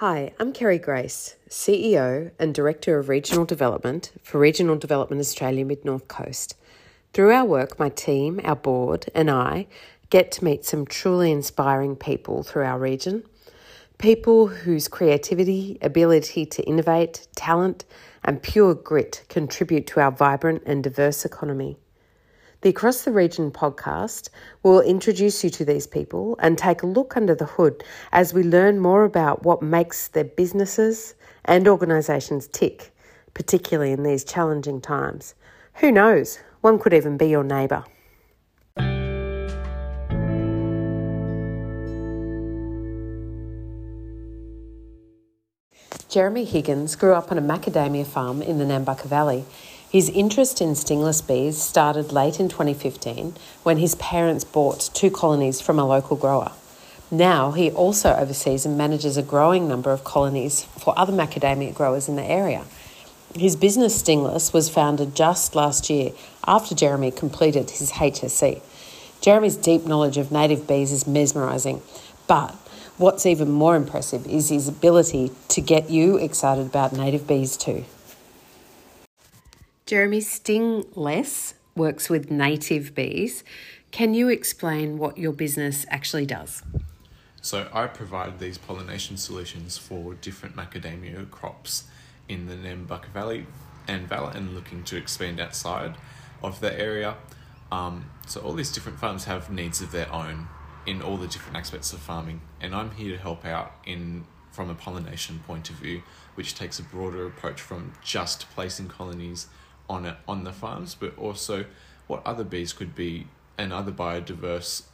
Hi, I'm Kerry Grace, CEO and Director of Regional Development for Regional Development Australia Mid North Coast. Through our work, my team, our board, and I get to meet some truly inspiring people through our region. People whose creativity, ability to innovate, talent, and pure grit contribute to our vibrant and diverse economy. The Across the Region podcast will introduce you to these people and take a look under the hood as we learn more about what makes their businesses and organisations tick, particularly in these challenging times. Who knows? One could even be your neighbour. Jeremy Higgins grew up on a macadamia farm in the Nambucca Valley. His interest in stingless bees started late in 2015 when his parents bought two colonies from a local grower. Now he also oversees and manages a growing number of colonies for other macadamia growers in the area. His business Stingless was founded just last year after Jeremy completed his HSC. Jeremy's deep knowledge of native bees is mesmerising, but what's even more impressive is his ability to get you excited about native bees too. Jeremy Stingless works with native bees. Can you explain what your business actually does? So, I provide these pollination solutions for different macadamia crops in the Nambucca Valley and Valley and looking to expand outside of the area. Um, so, all these different farms have needs of their own in all the different aspects of farming, and I'm here to help out in from a pollination point of view, which takes a broader approach from just placing colonies on it on the farms, but also what other bees could be and other biodiverse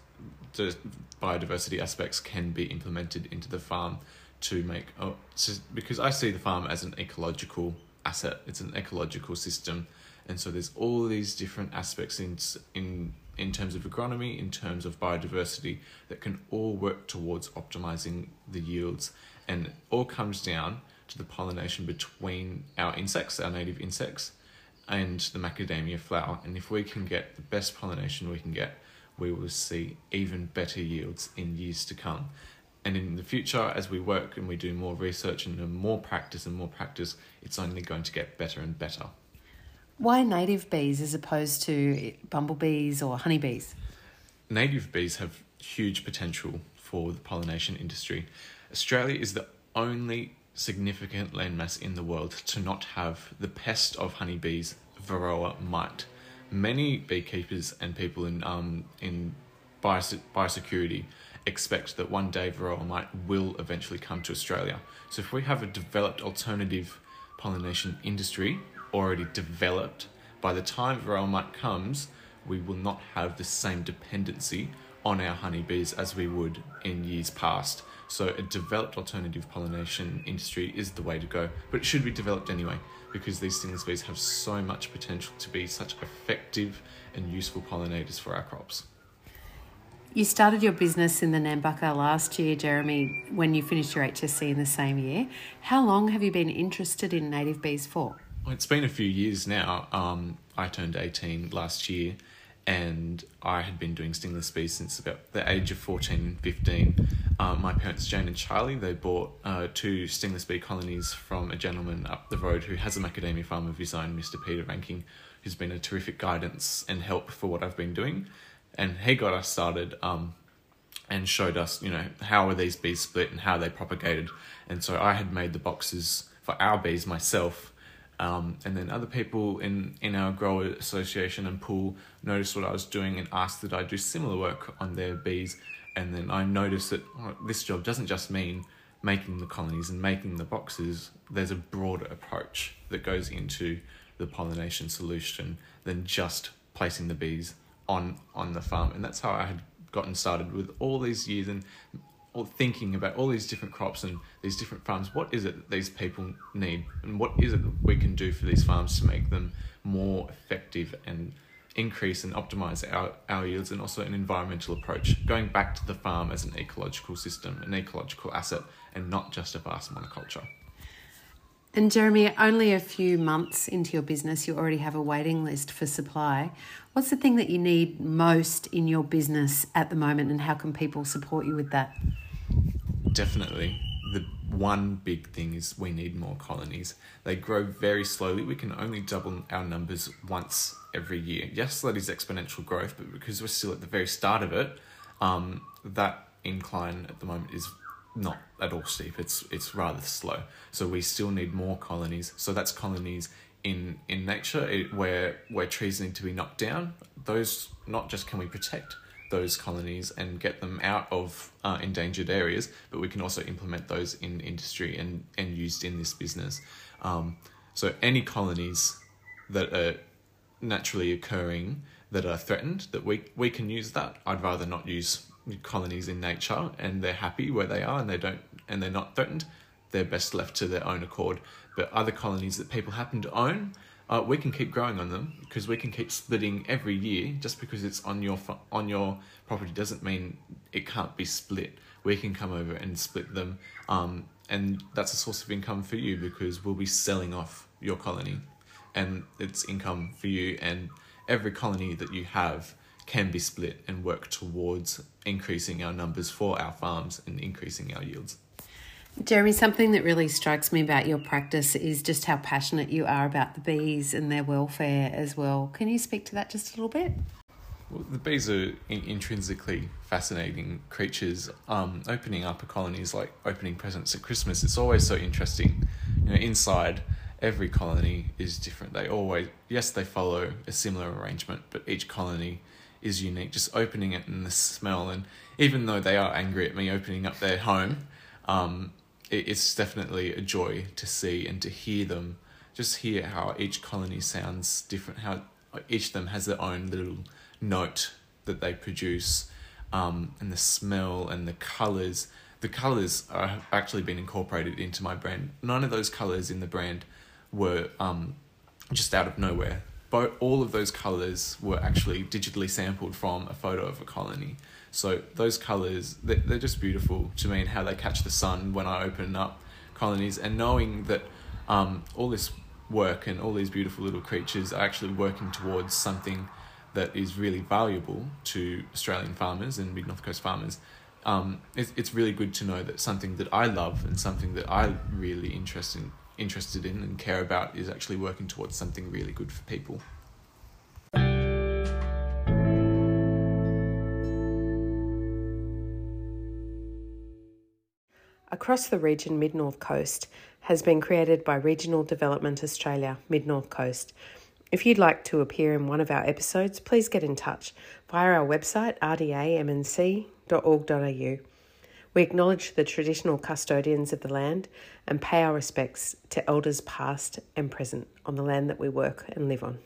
biodiversity aspects can be implemented into the farm to make oh, because I see the farm as an ecological asset. It's an ecological system, and so there's all these different aspects in in in terms of agronomy, in terms of biodiversity, that can all work towards optimizing the yields, and all comes down to the pollination between our insects, our native insects, and the macadamia flower. And if we can get the best pollination we can get, we will see even better yields in years to come. And in the future, as we work and we do more research and more practice and more practice, it's only going to get better and better. Why native bees as opposed to bumblebees or honeybees? Native bees have huge potential for the pollination industry. Australia is the only significant landmass in the world to not have the pest of honeybees, Varroa mite. Many beekeepers and people in um, in bios- biosecurity expect that one day Varroa mite will eventually come to Australia. So if we have a developed alternative pollination industry already developed, by the time Varroa mite comes, we will not have the same dependency on our honeybees as we would in years past. So a developed alternative pollination industry is the way to go, but it should be developed anyway because these stingless bees have so much potential to be such effective and useful pollinators for our crops. You started your business in the Nambucca last year, Jeremy, when you finished your HSC in the same year. How long have you been interested in native bees for? Well, it's been a few years now. Um, I turned 18 last year and I had been doing stingless bees since about the age of 14, 15. Um, my parents, Jane and Charlie, they bought uh, two stingless bee colonies from a gentleman up the road who has a macadamia farm of his own, Mr. Peter Ranking, who's been a terrific guidance and help for what I've been doing. And he got us started um, and showed us, you know, how are these bees split and how they propagated. And so I had made the boxes for our bees myself um, and then other people in, in our grower association and pool noticed what I was doing and asked that I do similar work on their bees. And then I noticed that oh, this job doesn't just mean making the colonies and making the boxes, there's a broader approach that goes into the pollination solution than just placing the bees on on the farm. And that's how I had gotten started with all these years and thinking about all these different crops and these different farms. What is it that these people need, and what is it that we can do for these farms to make them more effective and increase and optimize our, our yields and also an environmental approach, going back to the farm as an ecological system, an ecological asset, and not just a vast monoculture. And Jeremy, only a few months into your business, you already have a waiting list for supply. What's the thing that you need most in your business at the moment, and how can people support you with that? definitely one big thing is we need more colonies. They grow very slowly. We can only double our numbers once every year. Yes, that is exponential growth, but because we're still at the very start of it, um, that incline at the moment is not at all steep. It's it's rather slow. So we still need more colonies. So that's colonies in in nature it, where where trees need to be knocked down. Those not just can we protect those colonies and get them out of uh, endangered areas, but we can also implement those in industry and and used in this business. Um, so any colonies that are naturally occurring that are threatened that we we can use that. I'd rather not use colonies in nature and they're happy where they are and they don't and they're not threatened, they're best left to their own accord. But other colonies that people happen to own, uh, we can keep growing on them because we can keep splitting every year. Just because it's on your on your property doesn't mean it can't be split. We can come over and split them, um, and that's a source of income for you because we'll be selling off your colony, and it's income for you. And every colony that you have can be split and work towards increasing our numbers for our farms and increasing our yields. Jeremy, something that really strikes me about your practice is just how passionate you are about the bees and their welfare as well. Can you speak to that just a little bit? Well, the bees are in- intrinsically fascinating creatures. Um, opening up a colony is like opening presents at Christmas. It's always so interesting. You know, inside every colony is different. They always, yes, they follow a similar arrangement, but each colony is unique. Just opening it and the smell, and even though they are angry at me opening up their home, um, it's definitely a joy to see and to hear them. Just hear how each colony sounds different. How each of them has their own little note that they produce, um, and the smell and the colors. The colors are actually been incorporated into my brand. None of those colors in the brand were um, just out of nowhere all of those colors were actually digitally sampled from a photo of a colony. So those colors, they're, they're just beautiful to me and how they catch the sun when I open up colonies and knowing that um, all this work and all these beautiful little creatures are actually working towards something that is really valuable to Australian farmers and Mid North Coast farmers. Um, it's, it's really good to know that something that I love and something that I really interest in, interested in and care about is actually working towards something really good for people. Across the region Mid North Coast has been created by Regional Development Australia Mid North Coast. If you'd like to appear in one of our episodes, please get in touch via our website rdamnc.org.au. We acknowledge the traditional custodians of the land and pay our respects to elders past and present on the land that we work and live on.